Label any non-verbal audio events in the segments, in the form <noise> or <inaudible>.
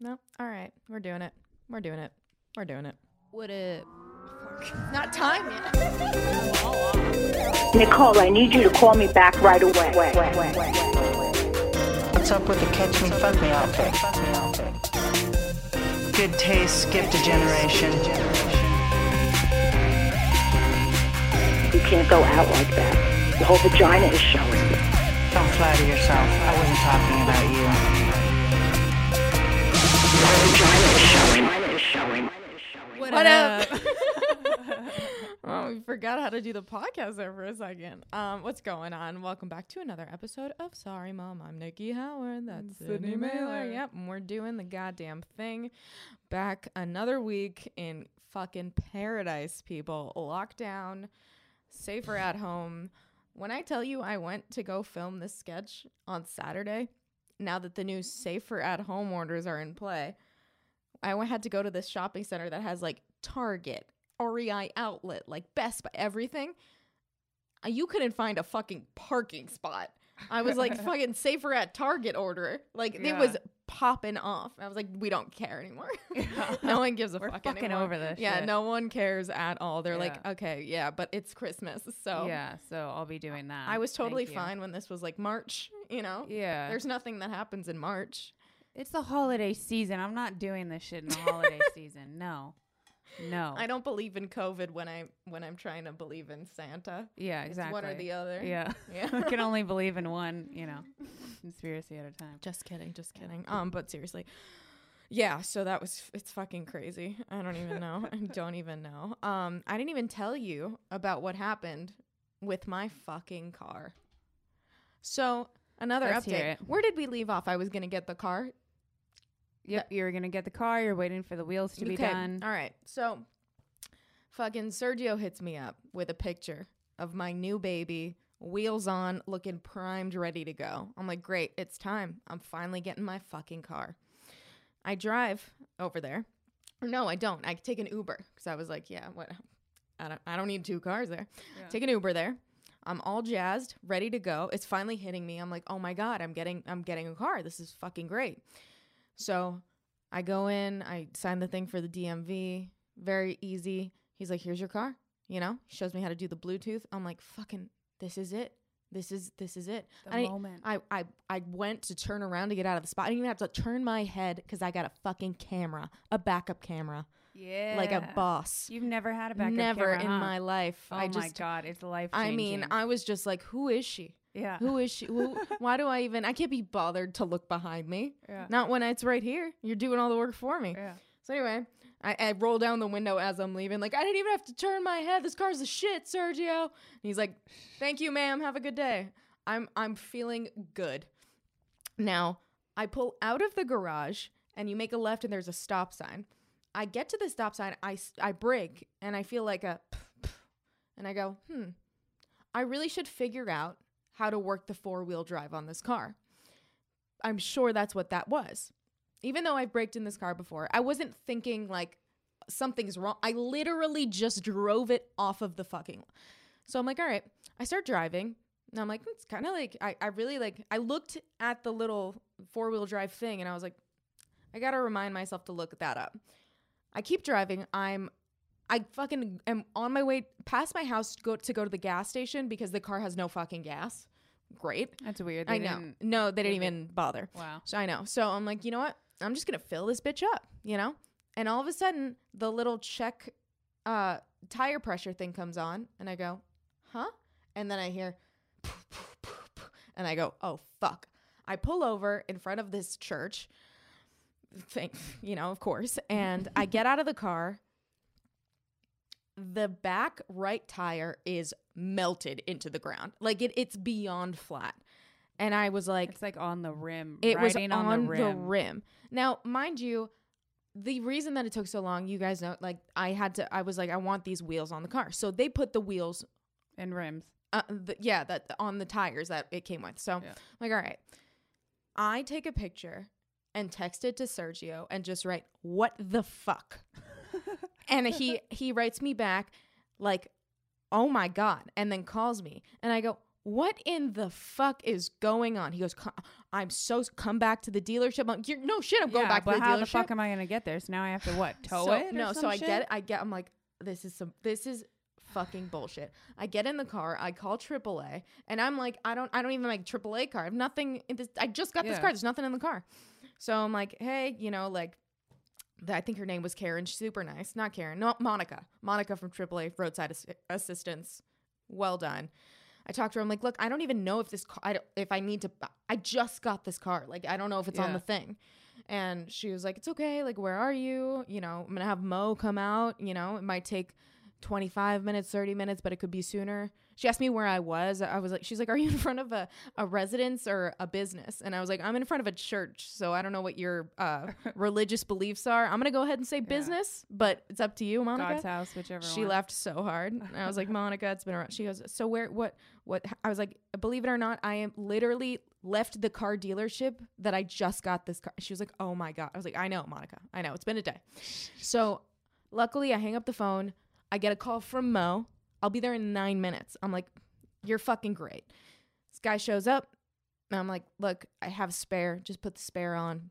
No. All right. We're doing it. We're doing it. We're doing it. Would it? <laughs> Not time yet. Nicole, I need you to call me back right away. What's up with the catch me, fuck me outfit? Good taste, skipped a generation. You can't go out like that. The whole vagina is showing. Don't flatter yourself. I wasn't talking about you. What, What up? up? <laughs> oh, we forgot how to do the podcast there for a second. Um, what's going on? Welcome back to another episode of Sorry Mom. I'm Nikki Howard. That's Sydney Mailer. Yep, and we're doing the goddamn thing. Back another week in fucking paradise, people. Lockdown, safer at home. When I tell you I went to go film this sketch on Saturday, now that the new safer at home orders are in play, I went- had to go to this shopping center that has like Target, REI outlet, like Best Buy, everything. Uh, You couldn't find a fucking parking spot. I was like <laughs> fucking safer at Target order. Like it was Yeah. Popping off. I was like, we don't care anymore. <laughs> Yeah. no one gives a We're fuck fucking anymore. over this Yeah, shit. no one cares at all. They're like, okay, yeah, but it's Christmas, so Yeah, so I'll be doing that. I was Thank totally you. fine when this was like March. You know, Yeah, there's nothing that happens in March. it's the holiday season. I'm not doing this shit in the holiday <laughs> season. No, no. I don't believe in COVID when I when I'm trying to believe in Santa. Yeah, It's exactly. one or the other. Yeah, Yeah. <laughs> I can only believe in one. You know, conspiracy at a time. Just kidding, just kidding. Um, but seriously, yeah. So that was it's fucking crazy. I don't even know. I <laughs> don't even know. Um, I didn't even tell you about what happened with my fucking car. So another Let's update. Where did we leave off? I was gonna get the car. Yep, you're gonna get the car. You're waiting for the wheels to be done. All right. So fucking Sergio hits me up with a picture of my new baby, wheels on, looking primed, ready to go. I'm like, great, it's time. I'm finally getting my fucking car. I drive over there. Or no, I don't. I take an Uber because I was like, yeah, what? I don't. I don't need two cars there. Take an Uber there. I'm all jazzed, ready to go. It's finally hitting me. I'm like, oh my god, I'm getting, I'm getting a car. This is fucking great. So I go in, I sign the thing for the DMV. Very easy. He's like, here's your car. You know, he shows me how to do the Bluetooth. I'm like, fucking, this is it. This is this is it. The I, moment. I, I I went to turn around to get out of the spot. I didn't even have to turn my head because I got a fucking camera, a backup camera, Yeah, like a boss. You've never had a backup Never camera, Never in huh? my life. Oh I my just, god, it's life. I mean, I was just like, who is she? yeah. Who is she? Who, <laughs> why do I even? I can't be bothered to look behind me. Yeah. Not when it's right here. You're doing all the work for me. Yeah. So anyway, I, I roll down the window as I'm leaving. Like I didn't even have to turn my head. This car's a shit, Sergio. And he's like, "Thank you, ma'am. Have a good day." I'm I'm feeling good. Now I pull out of the garage and you make a left and there's a stop sign. I get to the stop sign. I, I brake and I feel like a, and I go, hmm. I really should figure out how to work the four wheel drive on this car. I'm sure that's what that was. Even though I've braked in this car before, I wasn't thinking like something's wrong. I literally just drove it off of the fucking. So I'm like, all right. I start driving. And I'm like, it's kind of like I, I really like I looked at the little four wheel drive thing and I was like, I gotta remind myself to look that up. I keep driving. I'm I fucking am on my way past my house to go to go to the gas station because the car has no fucking gas. Great. That's weird. I know. No, they didn't even bother. Wow. So I know. So I'm like, you know what? I'm just gonna fill this bitch up, you know? And all of a sudden, the little check uh tire pressure thing comes on, and I go, huh? And then I hear and I go, oh fuck. I pull over in front of this church. thing, you know, of course. And I get out of the car. The back right tire is melted into the ground. Like it, it's beyond flat. And I was like, It's like on the rim. it was on, on, the, rim. Now, mind you, the reason that it took so long, you guys know, like I had to, I was like, I want these wheels on the car. So they put the wheels, and rims. uh, the, yeah, that on the tires that it came with. So Yeah. I'm like, all right, I take a picture and text it to Sergio and just write, what the fuck? <laughs> and he he writes me back like, oh my god, and then calls me, and I go, what in the fuck is going on? He goes, I'm so come back to the dealership. I'm You're, no shit, I'm going yeah, back to the how dealership. How the fuck am I gonna get there? So now I have to what <laughs> tow so, it? No, so I shit? get it. I get. I'm like, this is some. This is fucking bullshit. I get in the car. I call AAA, and I'm like, I don't. I don't even like AAA car. I have nothing. In this, I just got this Yeah. car. There's nothing in the car. So I'm like, hey, you know, like. I think her name was Karen. She's super nice. Not Karen. No, Monica. Monica from AAA Roadside Assi- Assistance. Well done. I talked to her. I'm like, look, I don't even know if this car, I don't, if I need to. I just got this car. Like, I don't know if it's on the thing. And she was like, it's okay. Like, where are you? You know, I'm gonna have Mo come out. You know, it might take 25 minutes, 30 minutes, but it could be sooner. She asked me where I was. I was like, she's like, are you in front of a, a residence or a business? And I was like, I'm in front of a church. So I don't know what your uh, <laughs> religious beliefs are. I'm gonna go ahead and say business, but it's up to you, Monica God's house, whichever. she one. laughed so hard. And I was like, <laughs> Monica, it's been around. She goes, so where, what, what? I was like, believe it or not, I am literally left the car dealership that I just got this car. She was like, oh my God. I was like, I know, Monica. I know. It's been a day. <laughs> So luckily, I hang up the phone. I get a call from Mo. I'll be there in nine minutes. I'm like, you're fucking great. This guy shows up. And I'm like, look, I have spare. Just put the spare on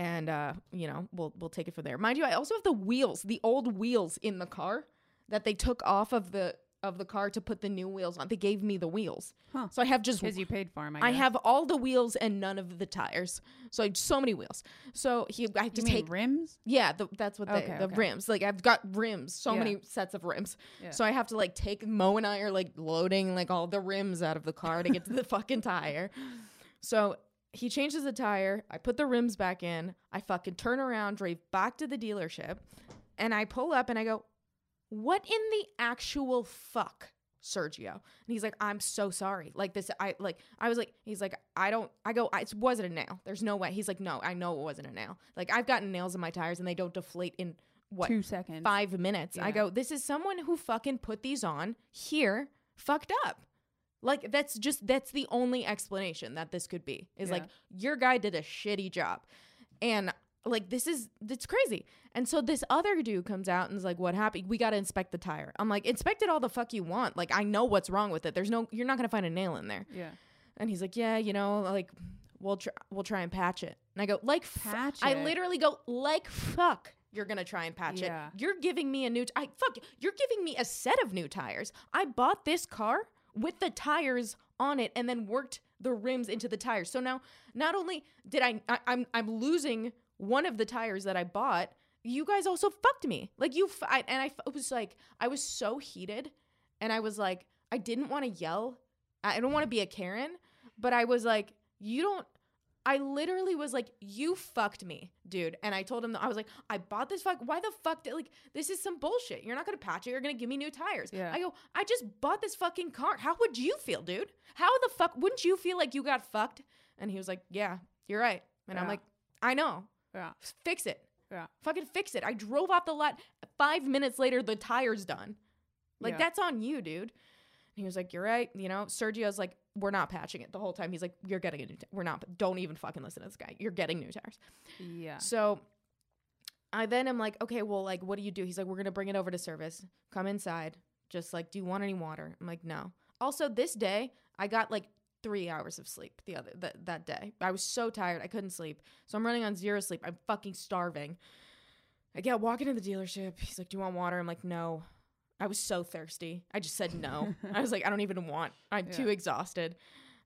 and uh, you know, we'll we'll take it from there. Mind you, I also have the wheels, the old wheels in the car that they took off of the of the car to put the new wheels on. They gave me the wheels, Huh. so I have just because you paid for him. I, I have all the wheels and none of the tires. So I so many wheels. So he, I have to You mean take rims? yeah, the, that's what they Okay, the okay. rims. Like I've got rims, so Yeah. many sets of rims. Yeah. So I have to like take Mo and I are like loading like all the rims out of the car to get to the <laughs> fucking tire. So he changes the tire. I put the rims back in. I fucking turn around, drive back to the dealership, and I pull up and I go, "What in the actual fuck?" Sergio. And he's like, I'm so sorry. Like this, I like, I was like, he's like, I don't, I go, I, it wasn't a nail. There's no way. He's like, no, I know it wasn't a nail. Like I've gotten nails in my tires and they don't deflate in what, Two seconds. five minutes. I go, this is someone who fucking put these on here, fucked up. Like that's just, that's the only explanation that this could be is like, your guy did a shitty job. And like this is it's crazy. And so this other dude comes out and is like, "What happened? We got to inspect the tire." I'm like, "Inspect it all the fuck you want. Like I know what's wrong with it. There's no you're not going to find a nail in there." Yeah. And he's like, "Yeah, you know, like we'll try we'll try and patch it." And I go, "Like fu-" Patch I it? literally go, "Like fuck." You're gonna try and patch Yeah. it. You're giving me a new. T- I fuck. You're giving me a set of new tires. I bought this car with the tires on it, and then worked the rims into the tires. So now, not only did I, I I'm I'm losing one of the tires that I bought. You guys also fucked me. Like you, f- I, and I f- was like, I was so heated, and I was like, I didn't want to yell. I don't want to be a Karen, but I was like, you don't. I literally was like, you fucked me, dude. And I told him, that I was like, I bought this fuck. Why the fuck did, like, this is some bullshit. You're not going to patch it. You're going to give me new tires. Yeah. I go, I just bought this fucking car. How would you feel, dude? How the fuck, wouldn't you feel like you got fucked? And he was like, yeah, you're right. And I'm like, I know. Yeah. Fix it. Yeah. Fucking fix it. I drove off the lot. Five minutes later, the tire's done. Like, Yeah. that's on you, dude. And he was like, "You're right." You know, Sergio's like, "We're not patching it the whole time." He's like, "You're getting a new. T- we're not. Don't even fucking listen to this guy. You're getting new tires." Yeah. So, I then am like, "Okay, well, like, what do you do?" He's like, "We're gonna bring it over to service. Come inside. Just like, do you want any water?" I'm like, "No." Also, this day I got like three hours of sleep the other that that day. I was so tired I couldn't sleep. So I'm running on zero sleep. I'm fucking starving. I get walking to the dealership. He's like, "Do you want water?" I'm like, "No." I was so thirsty. I just said no. <laughs> I was like, I don't even want. I'm too exhausted.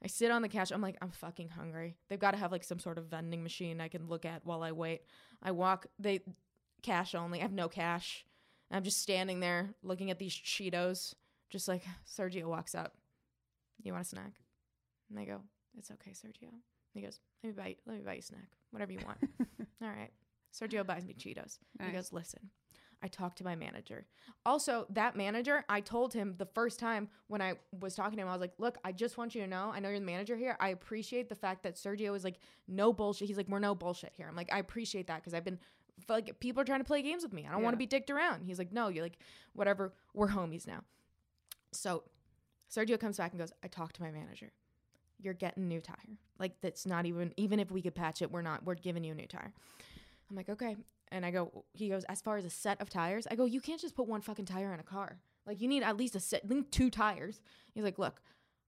I sit on the couch. I'm like, I'm fucking hungry. They've got to have like some sort of vending machine I can look at while I wait. I walk. They cash only. I have no cash. I'm just standing there looking at these Cheetos. Just like Sergio walks up. You want a snack? And I go, It's okay, Sergio. He goes, Let me buy. You, let me buy you a snack. Whatever you want. <laughs> All right. Sergio buys me Cheetos. He goes, Listen, I talked to my manager. Also, that manager, I told him the first time when I was talking to him, I was like, Look, I just want you to know, I know you're the manager here. I appreciate the fact that Sergio is like, No bullshit. He's like, We're no bullshit here. I'm like, I appreciate that because I've been, like, people are trying to play games with me. I don't want to be dicked around. He's like, No, you're like, whatever. We're homies now. So Sergio comes back and goes, I talked to my manager. You're getting new tire. Like that's not even even if we could patch it, we're not we're giving you a new tire. I'm like, okay. And I go, he goes, as far as a set of tires, I go, you can't just put one fucking tire in a car. Like you need at least a set, need two tires. He's like, look,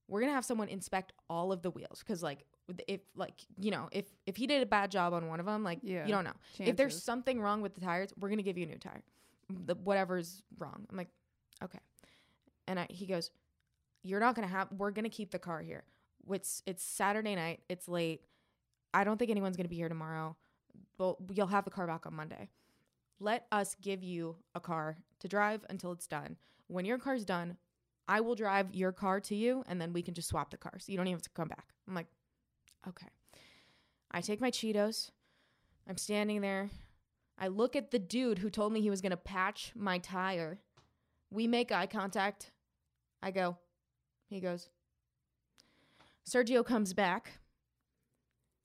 we're gonna have someone inspect all of the wheels because like if like you know if if he did a bad job on one of them like Yeah. you don't know if there's something wrong with the tires we're gonna give you a new tire the, whatever's wrong i'm like okay and I, he goes you're not gonna have we're gonna keep the car here it's it's saturday night it's late. I don't think anyone's gonna be here tomorrow. But you'll have the car back on monday. Let us give you a car to drive until it's done. When your car's done i will drive your car to you and then we can just swap the cars. You don't even have to come back. I'm like okay. I take my cheetos. I'm standing there. I look at the dude who told me he was gonna patch my tire. We make eye contact. I go he goes sergio comes back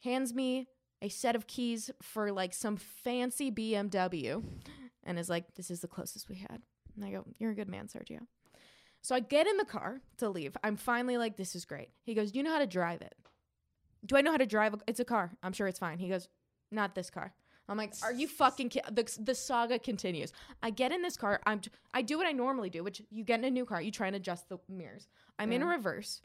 hands me a set of keys for like some fancy BMW and is like, This is the closest we had. And I go, You're a good man, Sergio. So I get in the car to leave. I'm finally like, This is great. He goes, Do you know how to drive it? Do I know how to drive? A- it's a car. I'm sure it's fine. He goes, Not this car. I'm like, Are you fucking ki-? The, the saga continues. I get in this car. I'm, I do what I normally do, which you get in a new car, you try and adjust the mirrors. I'm in reverse.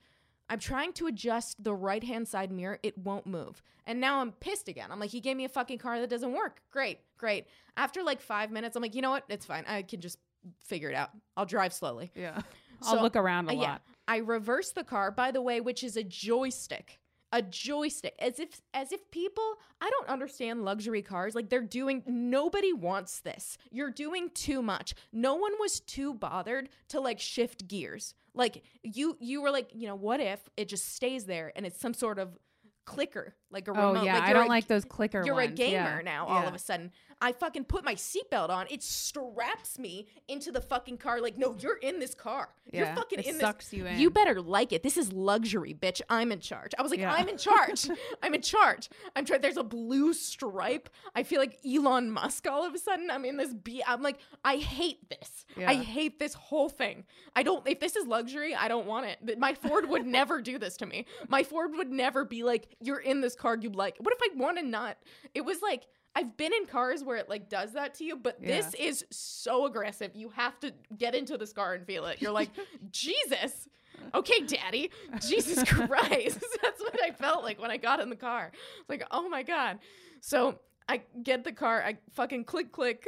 I'm trying to adjust the right hand side mirror. It won't move. And now I'm pissed again. I'm like, he gave me a fucking car that doesn't work. Great, great. After like five minutes, I'm like, you know what? It's fine. I can just figure it out. I'll drive slowly. Yeah. I'll So, look around a Uh, lot. yeah. I reverse the car, by the way, which is a joystick. A joystick. As if as if people I don't understand luxury cars. Like they're doing nobody wants this. You're doing too much. No one was too bothered to like shift gears. Like you you were like, you know, what if it just stays there and it's some sort of clicker, like a Oh remote. yeah, I don't a- like those clicker you're a gamer Yeah. now all Yeah. of a sudden. I fucking put my seatbelt on. It straps me into the fucking car. Like, no, you're in this car. You're fucking in sucks this. you in. You better like it. This is luxury, bitch. I'm in charge. I was like, Yeah. I'm in charge. <laughs> I'm in charge. I'm trying. There's a blue stripe. I feel like Elon Musk all of a sudden. I'm in this B. I'm like, I hate this. I hate this whole thing. I don't. If this is luxury, I don't want it. My Ford would <laughs> never do this to me. My Ford would never be like, "You're in this car. You like." What if I want to not? It was like I've been in cars where it like does that to you, but this is so aggressive. You have to get into this car and feel it. You're like, <laughs> Jesus. <laughs> Okay, daddy. Jesus <laughs> Christ. That's what I felt like when I got in the car. It's like, oh my God. So I get the car, I fucking click, click,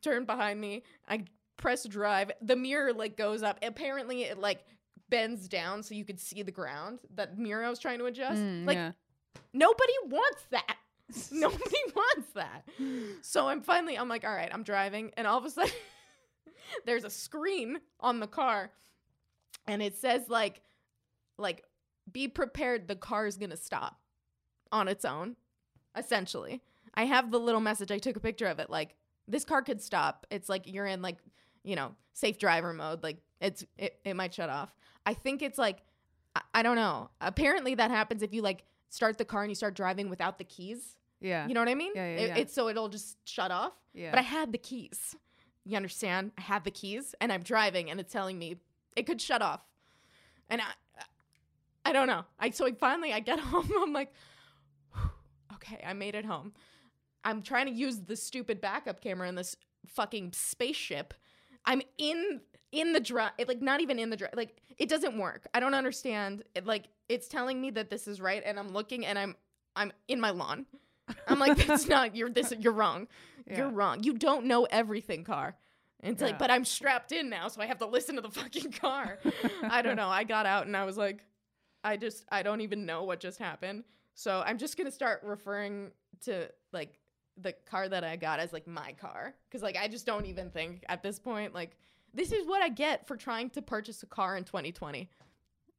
turn behind me. I press drive. The mirror like goes up. Apparently, it like bends down so you could see the ground. That mirror I was trying to adjust. Mm, like, yeah. nobody wants that. <laughs> Nobody <laughs> wants that. So I'm finally, I'm like, all right, I'm driving. And all of a sudden, <laughs> there's a screen on the car and it says like, like, be prepared, the car is gonna stop on its own, essentially. I have the little message, I took a picture of it, like, this car could stop. It's like you're in like, you know, safe driver mode. Like it's it, it might shut off. I think it's like I, I don't know. Apparently that happens if you like start the car and you start driving without the keys. Yeah. You know what I mean? Yeah, yeah, It- yeah. It's so it'll just shut off. yeah. But I had the keys. You understand? I had the keys and I'm driving and it's telling me it could shut off. And I I don't know. I so I finally I get <laughs> home. I'm like, okay, I made it home. I'm trying to use the stupid backup camera in this fucking spaceship. I'm in in the drive, like not even in the drive. Like it doesn't work. I don't understand. It, like it's telling me that this is right, and I'm looking, and I'm I'm in my lawn. I'm like, <laughs> that's not you're this. You're wrong. You're wrong. You don't know everything, car. And it's like, but I'm strapped in now, so I have to listen to the <laughs> fucking car. I don't know. I got out and I was like, I just I don't even know what just happened. So I'm just gonna start referring to like the car that I got as like my car. Cause like I just don't even think at this point, like, this is what I get for trying to purchase a car in 2020.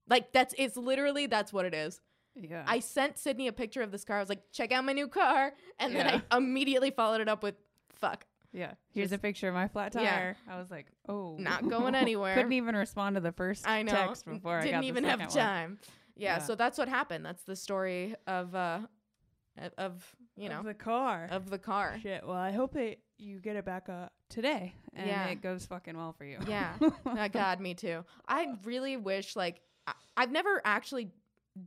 Like that's it's literally that's what it is. Yeah. I sent Sydney a picture of this car. I was like, check out my new car. And Yeah. then I <laughs> immediately followed it up with fuck. yeah. Here's just- a picture of my flat Yeah. tire. I was like, oh, Not <laughs> going anywhere. Couldn't even respond to the first I know. text before I Didn't got the even have one. time. Yeah, Yeah. so that's what happened. That's the story of uh of- of you know Of the car. of the car. Shit. Well, I hope it you get it back uh, today and Yeah. it goes fucking well for you. Yeah. <laughs> Uh, God, me too. I really wish like I- I've never actually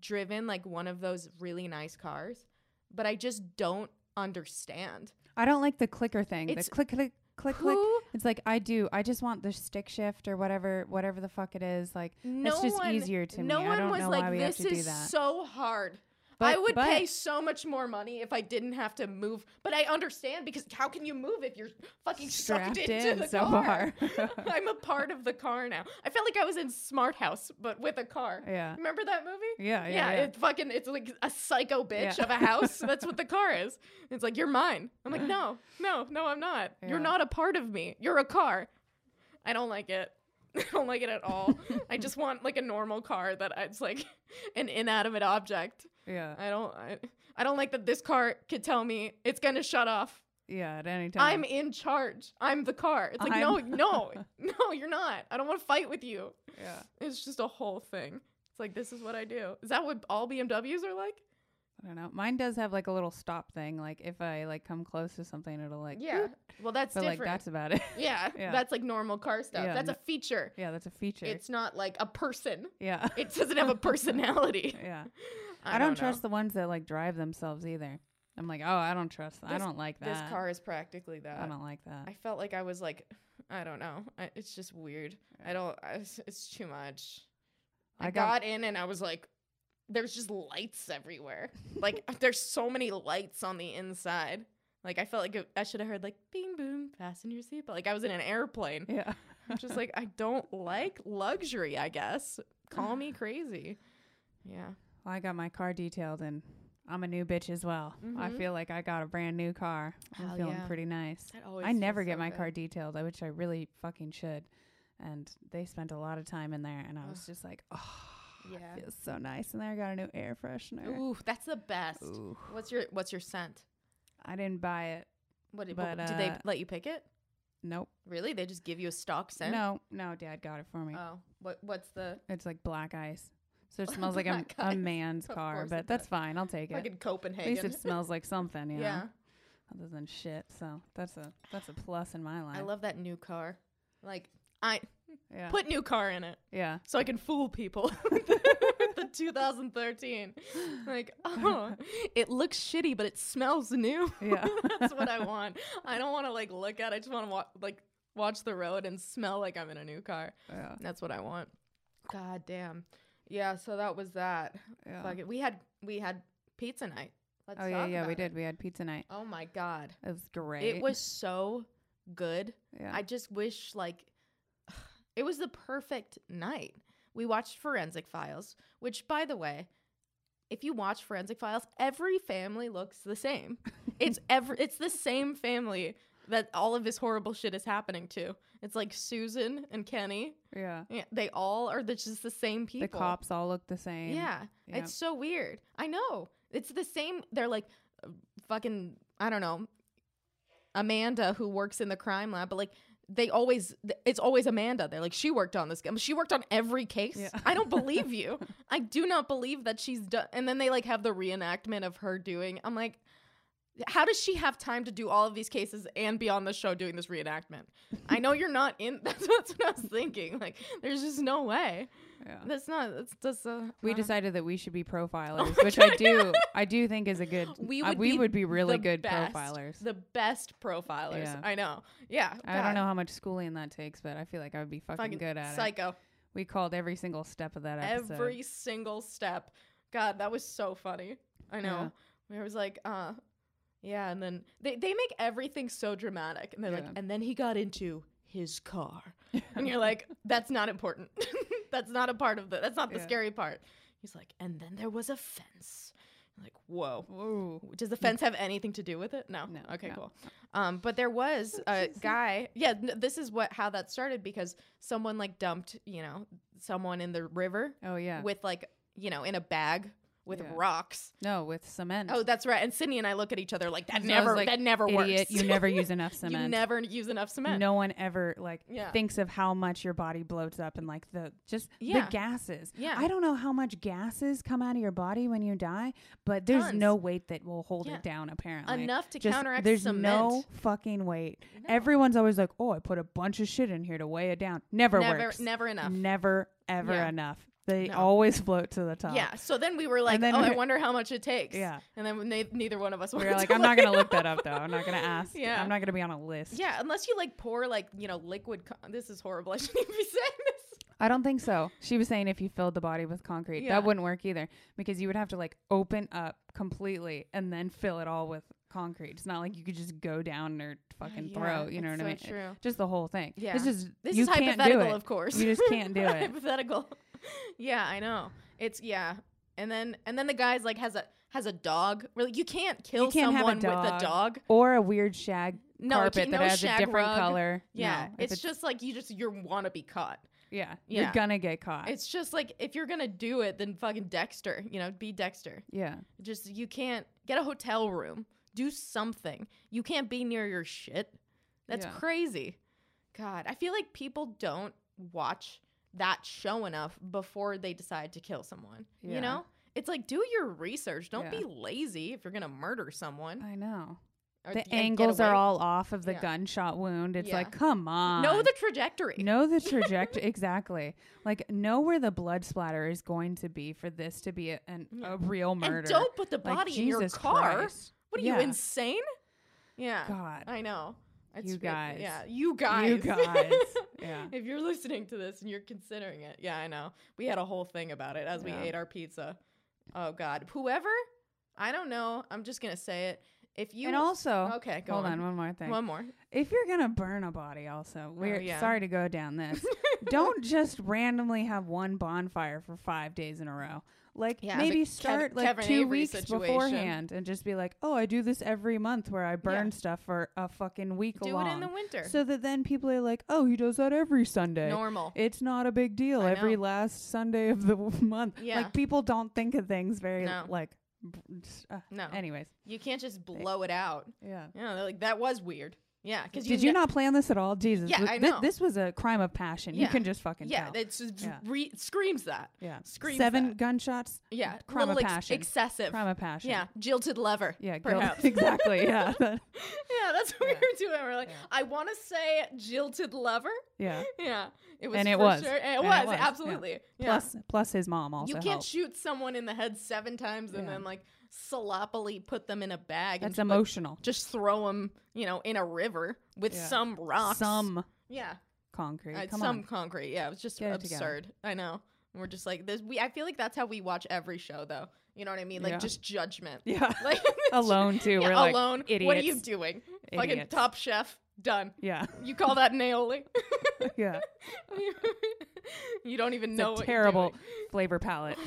driven like one of those really nice cars, but I just don't understand. I don't like the clicker thing. It's- the click click click click. It's like I do. I just want the stick shift or whatever whatever the fuck it is. Like No it's just one, easier to no me. one I don't was know like, why we have this is so hard. But- I would but- pay so much more money if I didn't have to move. But I understand because how can you move if you're fucking Strapped into in the so car? far. <laughs> I'm a part of the car now. I felt like I was in Smart House, but with a car. Yeah. Remember that movie? Yeah, yeah, yeah. It fucking it's like a psycho bitch Yeah. of a house. That's what the <laughs> car is. It's like you're mine. I'm like <laughs> no, no, no, I'm not. You're not a part of me. You're a car. I don't like it. I <laughs> don't like it at all. <laughs> I just want like a normal car that it's like <laughs> an inanimate object. yeah. I don't. I, I don't like that this car could tell me it's gonna shut off. Yeah. At any time. I'm in charge. I'm the car. It's like no, I'm- no, no, you're not. I don't want to fight with you. yeah. It's just a whole thing. It's like this is what I do. Is that what all BMWs are like? I don't know. Mine does have like a little stop thing. Like if I like come close to something, it'll like Yeah. Well, that's But different. like that's about it. yeah, <laughs> Yeah. that's like normal car stuff. Yeah, that's a feature. yeah, that's a feature. It's not like a person. yeah. <laughs> It doesn't have a personality. <laughs> yeah. I, I, don't, know. trust the ones that like drive themselves either. I'm like, oh, I don't trust. I don't like that. This car is practically that. I don't like that. I felt like I was like, I don't know. I, it's just weird. I don't. I, it's, it's too much. I, I got, got- in and I was like, there's just lights everywhere. like <laughs> there's so many lights on the inside. Like I felt like it, I should have heard like bing boom, fasten your seatbelt. Like I was in an airplane. yeah. I'm just like I don't like luxury. I guess. Call me <sighs> crazy. Yeah. Well, I got my car detailed and I'm a new bitch as well. I Mhm. feel like I got a brand new car. I'm Hell feeling yeah. pretty nice. I never get so my good. car detailed, I which I really fucking should. And they spent a lot of time in there, and I was just like, oh, Yeah. it feels so nice. And then I got a new air freshener. Ooh, that's the best. Ooh. What's your What's your scent? I didn't buy it. What did, But, did they uh, let you pick it? Nope. Really? They just give you a stock scent? No, no, Dad got it for me. Oh, what what's the It's like black ice. So it <laughs> smells like a, a man's car, but that's does. fine. I'll take it. fucking At Copenhagen? At least it smells like something, you <laughs> yeah, know, other than shit. So that's a that's a plus in my life. I love that new car. Like I yeah. put new car in it yeah. so I can fool people. <laughs> the 2013, <laughs> like oh, it looks shitty, but it smells new. Yeah. <laughs> that's what I want. I don't want to like look at. it. I just want to wa- like watch the road and smell like I'm in a new car. Yeah. That's what I want. God damn. Yeah. So that was that. Yeah. Fuck it. We had we had pizza night. Let's Oh yeah, yeah, we about did. We had pizza night. Oh my god. It was great. It was so good. Yeah. I just wish like it was the perfect night. We watched Forensic Files, which by the way, if you watch Forensic Files, every family looks the same. <laughs> It's every it's the same family that all of this horrible shit is happening to. It's like Susan and Kenny. yeah. Yeah, they all are the, just the same people. The cops all look the same. Yeah, Yep. it's so weird. I know. It's the same. They're like uh, fucking, I don't know, Amanda who works in the crime lab, but like they always it's always Amanda. They're like, she worked on this. She worked on every case. Yeah. I don't <laughs> believe you. I do not believe that she's done. And then they like have the reenactment of her doing. I'm like, how does she have time to do all of these cases and be on the show doing this reenactment? I know you're not in. That's, <laughs> that's what I was thinking. Like, there's just no way. Yeah. That's not. That's that's. Uh, We uh, decided that we should be profilers, my <laughs> which I do. I do think is a good. <laughs> we uh, would we be would be really good best, profilers. The best profilers. Yeah. I know. Yeah. I don't know how much schooling that takes, but I feel like I would be fucking, Fucking good at it. psycho. We called every single step of that episode. Every single step. God, that was so funny. I know. It was like, uh, yeah, and then they, they make everything so dramatic. And they're like, and then he got into his car. <laughs> and you're like, that's not important. <laughs> that's not a part of the that's not the Yeah. scary part. He's like, and then there was a fence. You're like, whoa. Ooh. Does the fence have anything to do with it? No. No, Okay, no. cool. Um, but there was a guy. Yeah, this is what how that started because someone like dumped, you know, someone in the river Oh yeah. with like, you know, in a bag with Yeah. rocks. no, with cement. Oh, that's right. And Sydney and I look at each other like that So never like, that never Idiot, works. you never use enough <laughs> cement. you never use enough cement. No one ever like Yeah. thinks of how much your body bloats up and like the just Yeah. the gases. Yeah. I don't know how much gases come out of your body when you die, but there's no weight that will hold it down apparently. Enough to Just- counteract There's cement. no fucking weight. No. Everyone's always like, "Oh, I put a bunch of shit in here to weigh it down." Never, never works. never enough. Never ever enough. They No. always float to the top. Yeah. So then we were like, oh, I wonder how much it takes. Yeah. And then ne- neither one of us We were like, to I'm not gonna look look that up though. I'm not gonna <laughs> ask. Yeah. I'm not gonna be on a list. Yeah, unless you like pour like you know liquid. Con- this is horrible. <laughs> I shouldn't even be saying this. I don't think so. She was saying if you filled the body with concrete, Yeah. that wouldn't work either because you would have to like open up completely and then fill it all with concrete. It's not like you could just go down or fucking throw. You know what it's I mean? so True. Just the whole thing. Yeah. It's just This you is can't do hypothetical, it. of course. You just can't do <laughs> it. hypothetical. yeah, I know. It's yeah, and then and then the guy's like has a has a dog. Really, you can't kill can't have a someone with a dog. Or a weird shag No, carpet ki- that has a different rug. color. Yeah, No, if it's, just like you just you want to be caught. yeah, Yeah. You're gonna get caught. It's just like if you're gonna do it, then fucking Dexter. You know, be Dexter. yeah. Just you can't get a hotel room. Do something. You can't be near your shit. That's Yeah. crazy. God, I feel like people don't watch that show enough before they decide to kill someone. Yeah. You know? It's like do your research. Don't Yeah. be lazy if you're gonna murder someone. I know. or- The angles are all off of the Yeah. gunshot wound. It's Yeah. like, come on. know the trajectory. know the <laughs> trajectory exactly. Like know where the blood splatter is going to be for this to be a, an, Yeah. a real murder. and don't put the Like, body in your Jesus car. Christ. What are Yeah. you insane? Yeah. God. I know. It's You guys. Yeah, you guys. You <laughs> guys. Yeah. if you're listening to this and you're considering it, yeah, I know. We had a whole thing about it as we ate our pizza. Oh God, whoever, I don't know. I'm just gonna say it. If you and also, okay, go hold on. on. one more thing. One more. if you're gonna burn a body, also, oh, we're yeah. sorry to go down this. <laughs> don't just randomly have one bonfire for five days in a row. Like Yeah, maybe the Kev- start like Kevin two Avery weeks situation. beforehand and just be like, oh, I do this every month where I burn stuff for a fucking week Do long. it in the winter. So that then people are like, oh, he does that every Sunday. Normal. It's not a big deal. I Every know. last Sunday of the <laughs> month. Yeah. Like people don't think of things very No. like. Uh, No. Anyways, You can't just blow it out. yeah. Yeah, they're like that was weird. Yeah, because Did you not plan this at all? Jesus. Yeah, I know. this was a crime of passion. You can just fucking Yeah, tell. it's just Yeah. re- screams that. yeah. screams Seven that. gunshots. Yeah, Crime of ex- passion. excessive. Crime of passion. Yeah, jilted lover. Yeah. guilt- perhaps. <laughs> exactly. Yeah. <laughs> yeah, that's what Yeah. we were doing. We're like, Yeah. I want to say jilted lover. yeah. <laughs> Yeah, it was. And it was. Sure. And it And it was, was, yeah. absolutely. Yeah. Plus, plus his mom also. you can't helped. shoot someone in the head seven times and Yeah. then like sloppily put them in a bag. That's and, like, emotional. just throw them, you know, in a river with Yeah. some rocks. Some Yeah, concrete. uh, Come some on. concrete. Yeah, it was just Get absurd. I know. And We're just like this. We. I feel like that's how we watch every show, though. You know what I mean? Like Yeah. just judgment. Yeah. Like <laughs> Alone too. <laughs> Yeah, We're like alone. idiots. What are you doing? Fucking Idiots. Top Chef. Done. Yeah. You call that an aioli? <laughs> yeah. <laughs> you don't even It's know a terrible flavor <laughs> palette.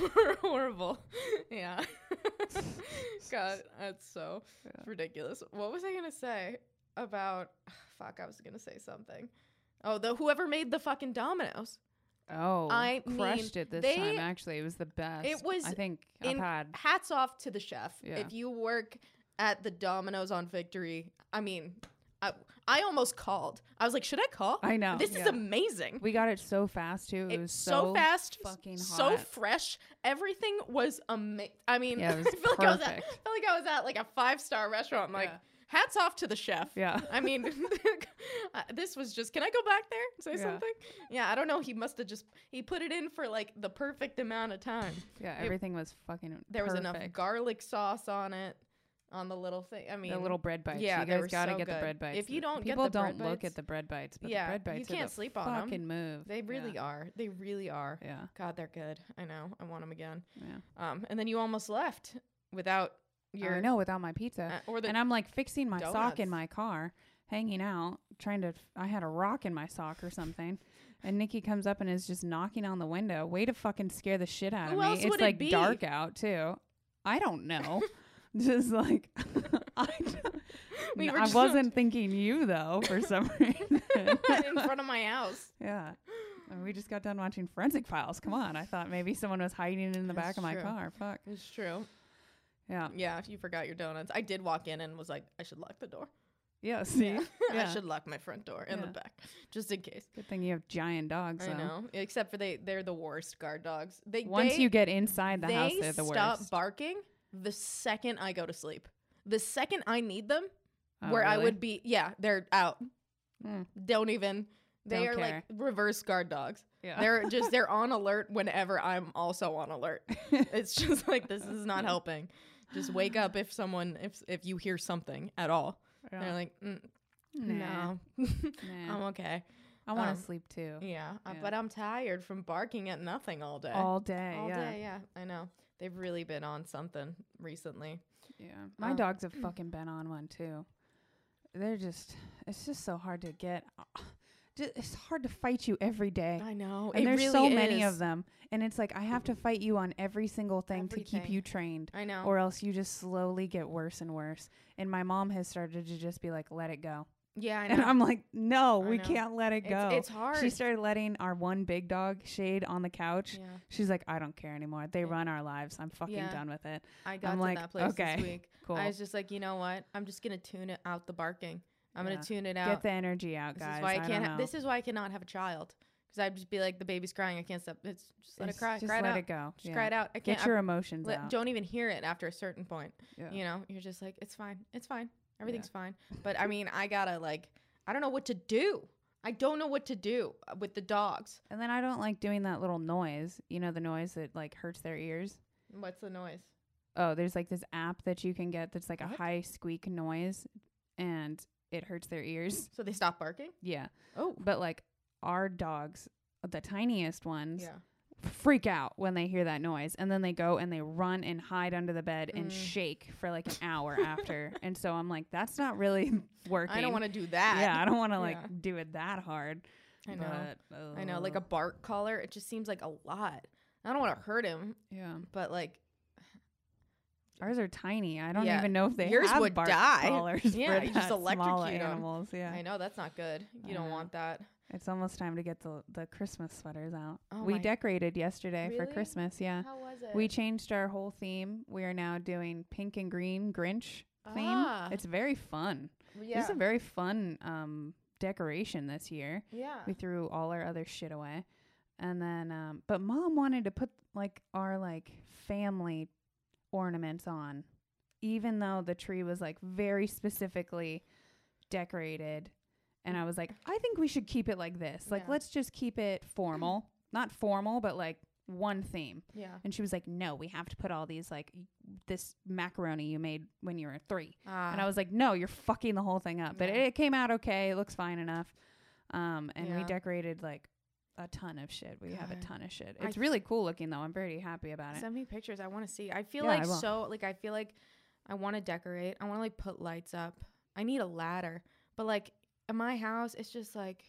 Horrible. Yeah. God, that's so ridiculous. What was I gonna say about? <sighs> Fuck, I was gonna say something. Oh, the whoever made the fucking Domino's. Oh, I crushed mean, it this they- time. Actually, it was the best. It was I think I've had. Hats off to the chef. Yeah. If you work at the Domino's on Victory, I mean, I, I almost called. I was like, should I call? I know, This is amazing. We got it so fast too. It, It was so, fast, s- fucking so fresh. Everything was amazing. I mean, Yeah, it <laughs> was I feel like I was at, I perfect. felt like I was at like a five star restaurant. I'm like, Yeah. hats off to the chef. Yeah. I mean, <laughs> this was just. Can I go back there and say Yeah. something? Yeah, I don't know. He must have just he put it in for like the perfect amount of time. Yeah, It- everything was fucking. There was enough garlic sauce on it, on the little thing. I mean, the little bread bites. yeah, you guys gotta so get the good. bread bites. If you don't get people the don't look bites- at the bread bites, but Yeah, the bread you bites are can't the sleep on 'em. fucking move. They really yeah. are. They really are. Yeah, God, they're good. I know. I want them again. yeah. Um, and then you almost left without your I know without my pizza, uh, or the and I'm like fixing my sock in my car, hanging out, trying to. I had a rock in my sock or something. And Nikki comes up and is just knocking on the window. Way to fucking scare the shit out Who of me. it's it like be? dark out too. I don't know. <laughs> <laughs> just like <laughs> I, <laughs> We I wasn't thinking you though for some reason. in front of my house. yeah. And we just got done watching Forensic Files. Come on. I thought maybe someone was hiding in the back That's of my true. car. Fuck. It's true. Yeah. Yeah, If you forgot your donuts. I did walk in and was like, I should lock the door. Yeah. See? Yeah. Yeah. I should lock my front door in the back, just in case. Good thing you have giant dogs. I though. know. Except for they, they're the worst guard dogs. They Once they, you get inside the they house, they're the worst. stop barking the second I go to sleep. The second I need them, Oh, where I would be, yeah, they're out. Mm. Don't even, They Don't are care. like reverse guard dogs. Yeah. They're just <laughs> they're on alert whenever I'm also on alert. <laughs> It's just like this is not helping. Just wake up if someone if if you hear something at all. Yeah. They're like, mm, Nah. no, <laughs> Nah. I'm okay. I want um, to sleep too. Yeah, uh, but I'm tired from barking at nothing all day. All day. All yeah. day, yeah. I know. They've really been on something recently. Yeah. My Um, dogs have <clears throat> fucking been on one too. They're just it's just so hard to get <sighs> just, it's hard to fight you every day. I know. And it there's really so many of them. And it's like I have to fight you on every single thing to keep you trained. I know. Or else you just slowly get worse and worse. And my mom has started to just be like, let it go. Yeah, I know. And I'm like, no, I we know. can't let it go. it's hard. She started letting our one big dog Shade on the couch. yeah, She's like, I don't care anymore. They Yeah. run our lives. I'm fucking Yeah. done with it. I got to like, that place okay, this week. Cool. I was just like, you know what? I'm just gonna tune it out the barking. I'm gonna tune it out. Get the energy out, this guys. is why I can't. Ha- this is why I cannot have a child. Because I'd just be like, the baby's crying. I can't stop. It's just let It's- it cry. Just cry it let out. it go. Just Yeah. cry it out. I can't. Get your emotions I, out. don't even hear it after a certain point. Yeah. You know, you're just like, it's fine. It's fine. Everything's fine. But I mean, I gotta like, I don't know what to do. I don't know what to do with the dogs. And then I don't like doing that little noise. You know, the noise that like hurts their ears. What's the noise? Oh, there's like this app that you can get that's like a high squeak noise and it hurts their ears. <laughs> So they stop barking. Yeah. Oh, But like our dogs, the tiniest ones, yeah. Freak out when they hear that noise and then they go and they run and hide under the bed and Mm. shake for like an <laughs> hour after. And so I'm like, that's not really <laughs> working. I don't want to do that. Yeah, I don't want to <laughs> like Yeah. do it that hard. I know. But, I know, like a bark collar. It just seems like a lot. I don't want to hurt him, yeah. but like Ours are tiny. I don't Yeah, even know if they yours have would bark die. collars Yeah, you just small animals. Yeah, I know that's not good. You I don't want that. It's almost time to get the the Christmas sweaters out. Oh we decorated yesterday for Christmas. Yeah, How was it? we changed our whole theme. We are now doing pink and green Grinch theme. Ah. It's very fun. yeah. It's a very fun um decoration this year. yeah. We threw all our other shit away. And then um but mom wanted to put like our like family ornaments on even though the tree was like very specifically decorated. And I was like, I think we should keep it like this. Like Yeah. let's just keep it formal. <clears throat> Not formal, but like one theme. Yeah. And she was like, "No, we have to put all these like y- this macaroni you made when you were 3." Ah. And I was like, no, you're fucking the whole thing up. But Yeah. it, it came out okay. It looks fine enough. Um, and we Yeah. decorated like a ton of shit. We have a God. ton of shit. I It's really cool looking though. I'm very happy about it. Send me pictures. I want to see. I feel Yeah, I like will. so like I feel like I want to decorate. I want to like put lights up. I need a ladder. But like in my house, it's just like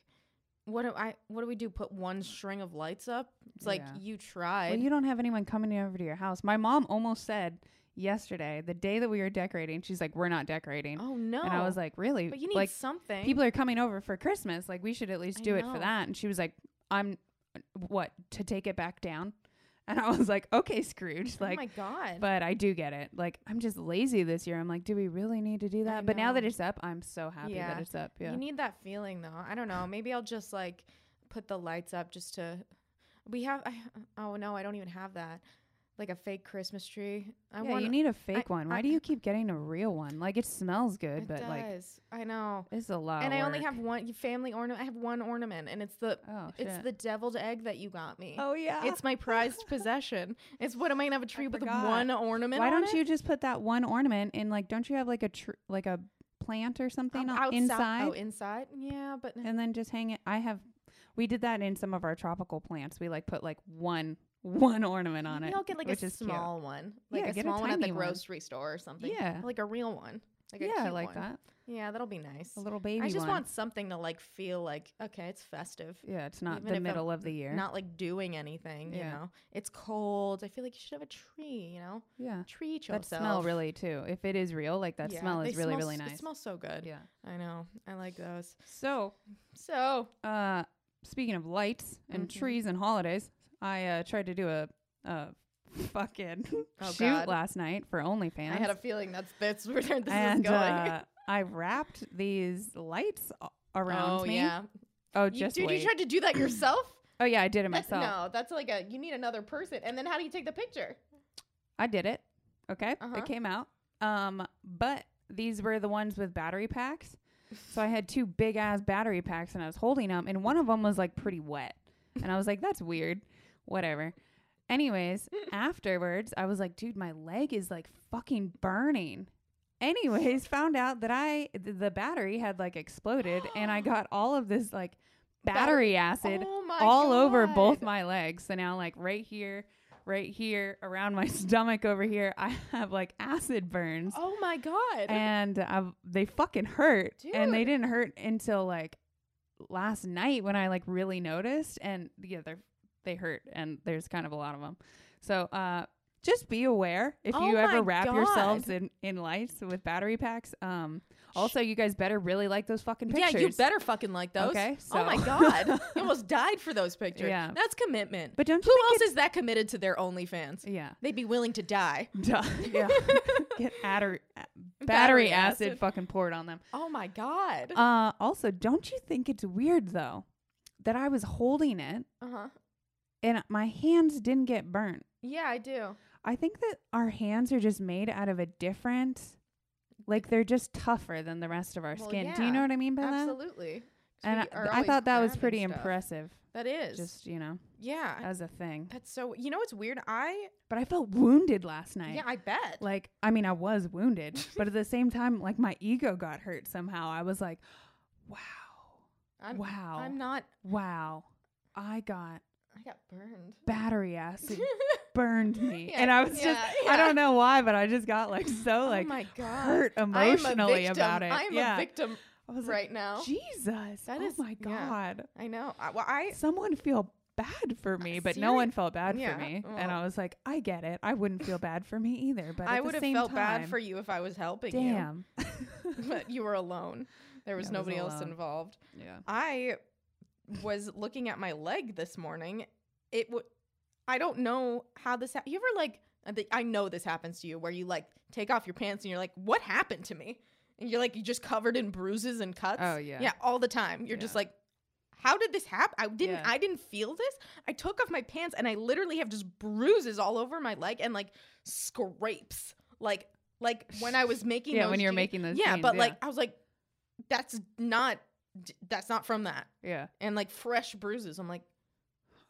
what do I what do we do? Put one string of lights up? It's like Yeah. you tried. Well, you don't have anyone coming over to your house. My mom almost said yesterday, the day that we were decorating, she's like, "We're not decorating." oh no. And I was like, "Really? but you need like something. people are coming over for Christmas. Like we should at least I do it know. for that." And she was like, "I'm what to take it back down?" And I was like, "Okay, Scrooge." oh Like my god. But I do get it. Like I'm just lazy this year. I'm like, do we really need to do that? But now that it's up, I'm so happy Yeah. that it's up. Yeah. You need that feeling though. I don't know. Maybe I'll just like put the lights up just to. We have. I, oh no, I don't even have that. Like a fake Christmas tree. I yeah, want. you need a fake I- one. Why I- do you keep getting a real one? Like it smells good, It but like. I know. it's a lot. and I only have one family ornament. I have one ornament, and it's the Oh, it's shit. the deviled egg that you got me. Oh yeah. It's my prized possession. It's what am I might have a tree with forgot. one ornament. Why don't it? you just put that one ornament in? Like, don't you have like a tr- like a plant or something Um, outside- inside, Oh, inside. Yeah, but and then just hang it? I have. We did that in some of our tropical plants. We like put like one one ornament on it. I'll get like a which cute. small one, like Yeah, a get a small one at the tiny one. grocery store or something. Yeah. like a real one. Like a yeah, I like one. that. Yeah, that'll be nice. A little baby I just one. want something to like feel like okay, it's festive. Yeah, it's not even the if I'm middle of the year. Not like doing anything, you Yeah. know. It's cold. I feel like you should have a tree, you know. yeah. Treat That yourself. smell really too. If it is real, like that Yeah, smell is really really nice. It smells so good. yeah. I know. I like those. So, So uh, speaking of lights and Mhm. trees and holidays, I uh, tried to do a, a fucking <laughs> Oh, <laughs> shoot God. last night for OnlyFans. I had a feeling that's that's where <laughs> this and is going. uh, I wrapped these lights around oh me. yeah. Oh, You, just dude, wait. you tried to do that yourself? <clears throat> oh yeah, I did it That's, myself. no, that's like a you need another person. And then how do you take the picture? I did it. Okay, Uh-huh. it came out. Um, but these were the ones with battery packs. So I had two big ass battery packs and I was holding them and one of them was like pretty wet. And I was like that's weird. Whatever. Anyways, <laughs> afterwards I was like dude, my leg is like fucking burning. Anyways, <laughs> found out that I th- the battery had like exploded and I <gasps> got all of this like battery acid Oh my all over both my legs. So now like right here, right here, around my <laughs> stomach over here, I have like acid burns. Oh my god. And I've, they fucking hurt. And they Dude. didn't hurt until like last night when I like really noticed. And yeah, they're, they hurt and there's kind of a lot of them. So, uh, just be aware if Oh you ever wrap yourselves in, in lights with battery packs. Um, also, you guys better really like those fucking pictures. yeah, you better fucking like those. Okay, oh my god. you <laughs> almost died for those pictures. Yeah. That's commitment. But don't you Who else is that committed to their OnlyFans? Yeah. They'd be willing to die. <laughs> Duh. yeah. <laughs> Get adder- battery, Battery acid, acid. fucking poured on them. Oh my god. Uh, also, don't you think it's weird though that I was holding it Uh-huh. And my hands didn't get burnt? Yeah, I do. I think that our hands are just made out of a different, like they're just tougher than the rest of our Well, skin. Do you know what I mean by that? Absolutely. And I, I thought that was pretty impressive. That is. Just you know, yeah. as a thing. That's so you know what's weird? I But I felt wounded last night. yeah, I bet. like I mean I was wounded, <laughs> but at the same time, like my ego got hurt somehow. I was like, wow, I'm, wow. I'm not wow, I got I got burned. battery acid <laughs> burned me, Yeah, and I was just yeah, I yeah. don't know why, but I just got like so oh like oh my god. hurt I am a emotionally about it. I am yeah, a victim I was right now. Jesus, That oh is- my yeah. god, I know. I, well, I someone feel bad for me, but no one felt bad Yeah, for me, and. I was like, I get it. I wouldn't feel bad for me either, but I would have felt bad for you if I was helping Damn. you. <laughs> But you were alone. There was Yeah, I was nobody else involved. yeah. I was looking at my leg this morning. It would. I don't know how this. Ha- you ever like? Uh, I know this happens to you, where you like take off your pants and you're like, "What happened to me?" And you're like, you just covered in bruises and cuts. Oh, yeah. yeah, all the time. You're just like, how did this happen? I didn't. Yeah. I didn't feel this. I took off my pants and I literally have just bruises all over my leg and like scrapes, like like when I was making. Yeah, when you're making those Yeah, jeans, but yeah. like I was like, that's not. That's not from that Yeah. and like fresh bruises. I'm like,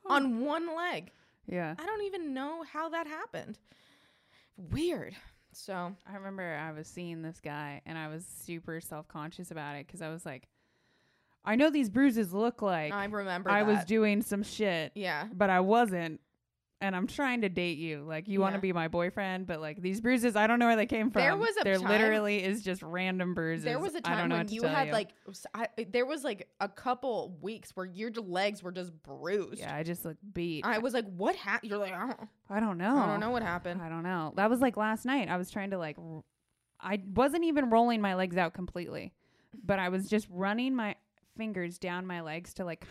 Huh. on one leg. Yeah. I don't even know how that happened. Weird. So I remember I was seeing this guy and I was super self conscious about it because I was like, I know these bruises look like I remember. I was doing some shit, Yeah. but I wasn't. And I'm trying to date you. Like, you want to be my boyfriend, but like these bruises, I don't know where they came from. There was a There time- literally is just random bruises. There was a I don't time know when you had you. like, I, there was like a couple weeks where your legs were just bruised. Yeah, I just look beat. I was like, what happened? You're like, I don't, I don't know. I don't know what happened. I don't know. That was like last night. I was trying to like, r- I wasn't even rolling my legs out completely, but I was just running my fingers down my legs to like,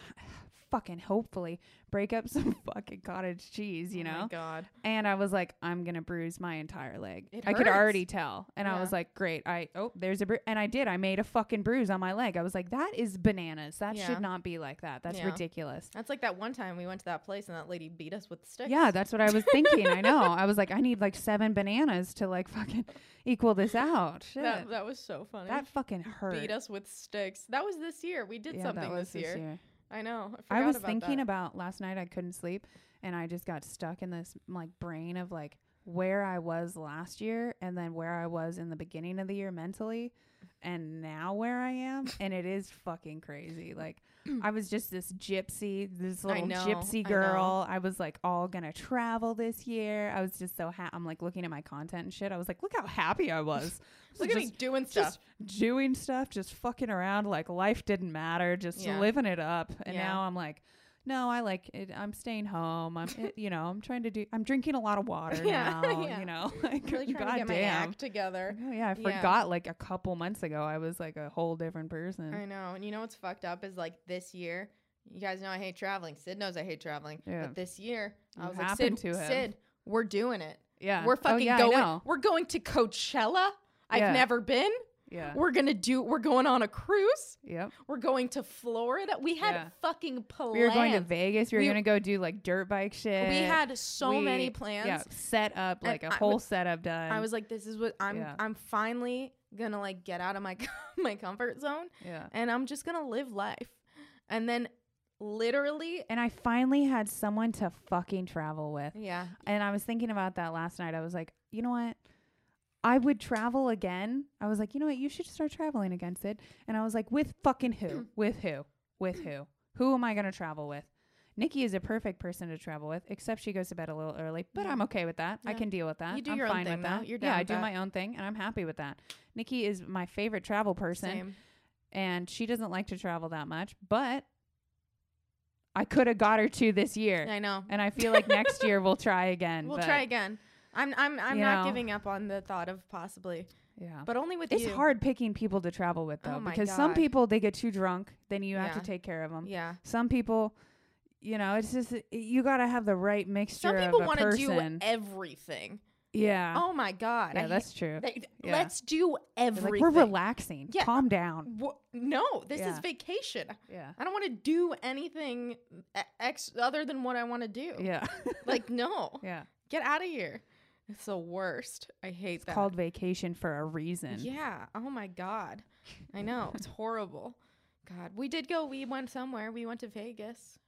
fucking hopefully break up <laughs> some fucking cottage cheese, you Oh my know. God. and I was like, I'm gonna bruise my entire leg. It I could already tell, and I was like, great. I oh, there's a bruise, and I did. I made a fucking bruise on my leg. I was like, that is bananas. That Yeah. should not be like that. That's Yeah. ridiculous. That's like that one time we went to that place and that lady beat us with sticks. Yeah, that's what I was thinking. I know. <laughs> I was like, I need like seven bananas to like fucking equal this out. <laughs> Shit. That, That, was so funny. That fucking hurt. beat us with sticks. That was this year. We did yeah, something that was this year. I know. I, I was about thinking that. about last night. I couldn't sleep, and I just got stuck in this like brain of like where I was last year, and then where I was in the beginning of the year mentally, and now where I am, <laughs> and it is fucking crazy. Like <clears throat> I was just this gypsy, this little know, gypsy girl. I, was like all gonna travel this year. I was just so ha- I'm like looking at my content and shit. I was like, look how happy I was. <laughs> Look just, at me doing stuff. just doing stuff, just fucking around like life didn't matter, just Yeah. living it up. And Yeah. now I'm like, no, I like it. I'm staying home. I'm, it, you know, I'm trying to do. I'm drinking a lot of water <laughs> Yeah, now. yeah. You know, <laughs> like really trying to get my act together. Oh, yeah, I Yeah. forgot. Like a couple months ago, I was like a whole different person. I know. And you know what's fucked up is like this year. You guys know I hate traveling. Sid knows I hate traveling. Yeah. But this year, I was like, Sid. Sid, we're doing it. yeah, We're Oh, fucking yeah, going. We're going to Coachella. I've Yeah. never been. Yeah. We're gonna do. We're going on a cruise. Yep. We're going to Florida. We had Yeah. fucking plans. We were going to Vegas. We were We- gonna go do like dirt bike shit. We had so many plans. Yeah, set up And like a I whole was- setup done. I was like, this is what I'm. Yeah. I'm finally gonna like get out of my <laughs> my comfort zone Yeah. and I'm just gonna live life. And then literally And I finally had someone to fucking travel with. yeah. And I was thinking about that last night. I was like, you know what? I would travel again. I was like, you know what? You should start traveling again, Sid. And I was like, with fucking who? Mm. with who? With who? Who am I going to travel with? Nikki is a perfect person to travel with, except she goes to bed a little early. But Yeah. I'm okay with that. I can deal with that. You do I'm your own thing, with though. You're yeah, down I do that. my own thing, and I'm happy with that. Nikki is my favorite travel person, Same. and she doesn't like to travel that much. But I could have got her to this year, I know. and I feel like next year we'll try <laughs> again. We'll try again. I'm I'm I'm you not know. giving up on the thought of possibly, Yeah. but only with It's you. hard picking people to travel with Oh though my because some people they get too drunk, then you have to take care of them. Yeah. Some people, you know, it's just you got to have the right mixture Some people want to do everything. yeah. Oh my god. yeah, I that's true. hate- yeah. Let's do everything. like we're relaxing. Yeah. Calm down. No, this is vacation. Yeah. I don't want to do anything ex- other than what I want to do. Yeah. <laughs> Like no, yeah. get out of here. It's the worst. I hate It's that. called vacation for a reason. Yeah. Oh my god. I know. It's <laughs> horrible. God, we did go. We went somewhere. We went to Vegas.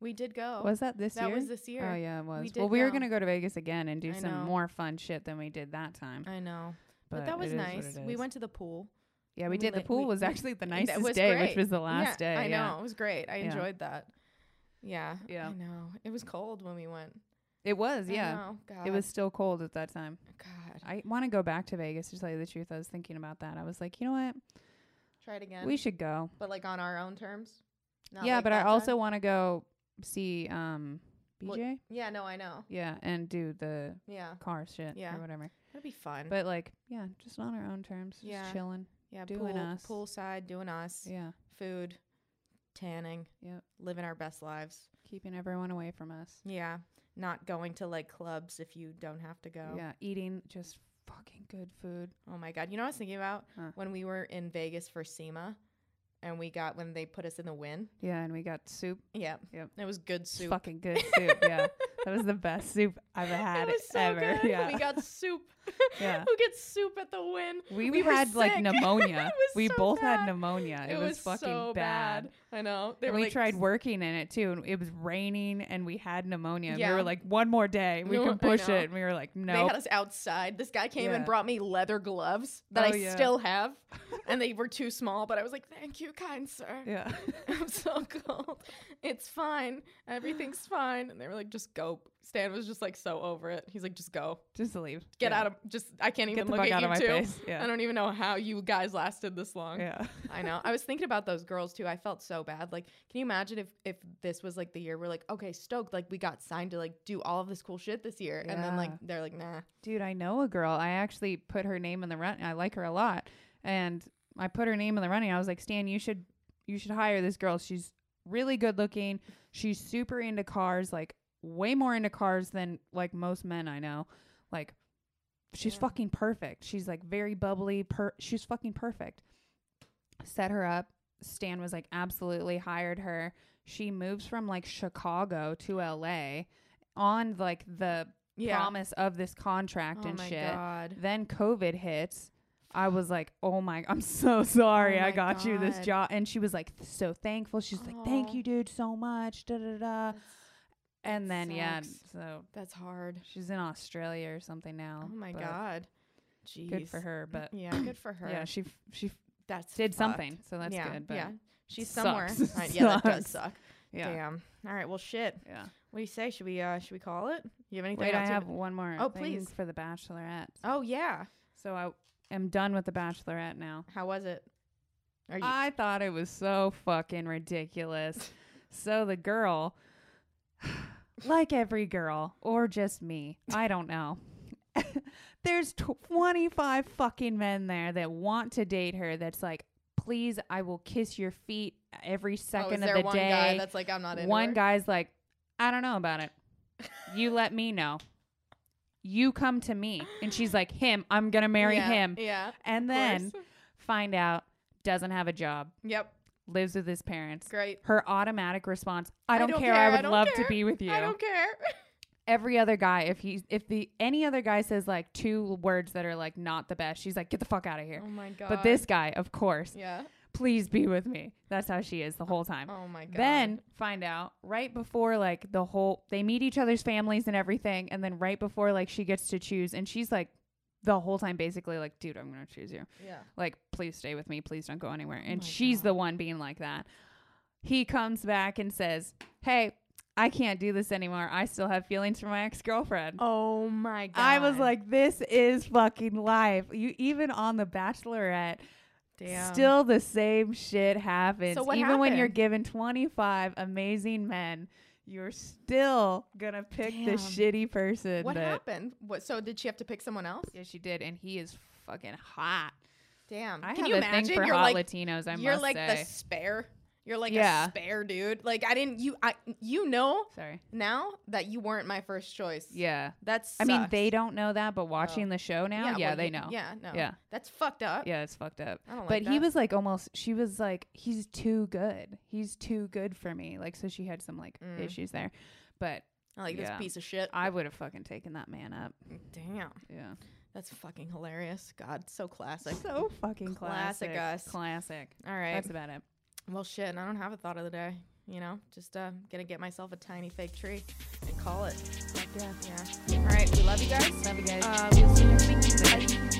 We did go. Was that this that year? That was this year. Oh yeah, it was. did well, we were gonna go to Vegas again and do I some know. more fun shit than we did that time. I know. But, But, that was it is what nice. We went to the pool. Yeah, we we did. The pool we- was <laughs> actually the <laughs> nicest day, great. which was the last yeah, day. I yeah. know. It was great. I Yeah. enjoyed that. Yeah. Yeah. I know. It was cold when we went. It was, yeah. It was still cold at that time. God. I want to go back to Vegas to tell you the truth. I was thinking about that. I was like, you know what? Try it again. We should go. but like on our own terms. Not yeah, like but I that also time? want to go see um Well, BJ. Yeah. No, I know. yeah, and do the Yeah. car shit Yeah. or whatever. That'd be fun. But like, yeah, just on our own terms, just Yeah. chilling. yeah. doing us pool, us. Poolside, doing us. Yeah, Food, tanning. Yep. Living our best lives. keeping everyone away from us. Yeah. Not going to like clubs if you don't have to go. Yeah, eating just fucking good food. Oh my god. You know what I was thinking about Huh. when we were in Vegas for SEMA and we got when they put us in the Wynn. Yeah, and we got soup. Yeah. Yep. It was good soup. fucking good <laughs> soup. Yeah, that was the best soup I've ever had it was so ever. good. Yeah, We got <laughs> soup. Yeah. <laughs> Who gets soup at the Wynn? we, we had like pneumonia. It was we so both bad. had pneumonia. It, was, fucking so bad. I know. They And were we like, tried working in it too, and it was raining, and we had pneumonia. and We were like, one more day, we can push it. And we were like, no. They had us outside. This guy came Yeah. and brought me leather gloves that Oh, I yeah. still have, <laughs> and they were too small. But I was like, "Thank you, kind sir. yeah. <laughs> I'm so cold. It's fine. Everything's fine." And they were like, "Just go." Stan was just like so over it. He's like, "Just go. Just leave. Get Yeah. out of. Just I can't even look at out you of my two. face. <laughs> Yeah. I don't even know how you guys lasted this long." Yeah. <laughs> I know. I was thinking about those girls too. I felt so bad. Like, can you imagine if if this was like the year we're like, okay, stoked, like we got signed to like do all of this cool shit this year, and then like they're like, nah. Dude, I know a girl. I actually put her name in the run. I like her a lot, and I put her name in the running. I was like, Stan, you should you should hire this girl. She's really good looking. She's super into cars, like way more into cars than like most men I know. Like she's Yeah. fucking perfect. She's like very bubbly. Per- she's fucking perfect. Set her up. Stan was like, absolutely hired her. She moves from like Chicago to LA on like the Yeah. promise of this contract Oh and my shit. god. Then COVID hits. I was like, "Oh my, I'm so <laughs> sorry. Oh I got you this job." And she was like, so thankful. She's like, "Thank you, dude, so much." Da da da. That's- And then yeah, sucks. so That's hard. she's in Australia or something now. Oh my but god. Jeez. Good for her, but Yeah, good for <clears throat> her. yeah, she f- she f- that's did fucked. something, so that's yeah, good. But yeah, she's sucks. somewhere. <laughs> Uh, yeah, that does Sucks. suck. yeah, Damn. All right. Well, shit. yeah. What do you say? Should we uh should we call it? You have anything? Wait, I else you- have one more. Oh, thing please. for the Bachelorette. Oh yeah. So I am done with the Bachelorette now. How was it? Are you? I thought it was so fucking ridiculous. <laughs> so the girl, like every girl, or just me, I don't know. <laughs> There's 25 fucking men there that want to date her. That's like, please, I will kiss your feet every oh, second there of the one day. guy that's like I'm not in? One guy's like, I don't know about it. You let me know. You come to me. And she's like, him, I'm going to marry yeah, him. Yeah. And then course. find out doesn't have a job, Yep. Lives with his parents. Great. Her automatic response, I don't, don't care, care, I I would don't love care, to be with you. I don't care. <laughs> every other guy if he if the any other guy says like two words that are like not the best, she's like get the fuck out of here. Oh my god. But this guy, of course, Yeah. please be with me. That's how she is the whole time. Oh my god. Then find out right before like the whole they meet each other's families and everything, and then right before like she gets to choose, and she's like the whole time basically like, dude, I'm gonna choose you. Yeah. Like, please stay with me. Please don't go anywhere. And Oh she's the one being like that. He comes back and says, Hey, I can't do this anymore. I still have feelings for my ex girlfriend. Oh my god. I was like, this is fucking life. You even on the Bachelorette, Damn. still the same shit happens. So what even when you're given 25 amazing men, you're still gonna pick the Damn. shitty person. What happened? What? So did she have to pick someone else? Yeah, she did, and he is fucking hot. Damn. I Can have you a imagine? thing for you're hot like Latinos. I you're must like say. the spare. You're like Yeah. a spare dude. Like I didn't. You. I. You know Sorry. now that you weren't my first choice. Yeah. That's. I mean, they don't know that, but watching Oh. the show now, yeah, well, they you- know. Yeah. No. Yeah. That's fucked up. Yeah, it's fucked up. I don't But like he was like almost. She was like, he's too good. He's too good for me. Like, so she had some like Mm. issues there. But I like yeah. this piece of shit. I would have fucking taken that man up. Damn. Yeah. That's fucking hilarious. God, so classic. So fucking Classic classic. us. Classic. All right. That's about it. Well, shit. and I don't have a thought of the day. You know, just uh, gonna get myself a tiny fake tree and call it. Yeah. Yeah. All right. We love you guys. Love you guys. Uh, we'll see you next week. Bye.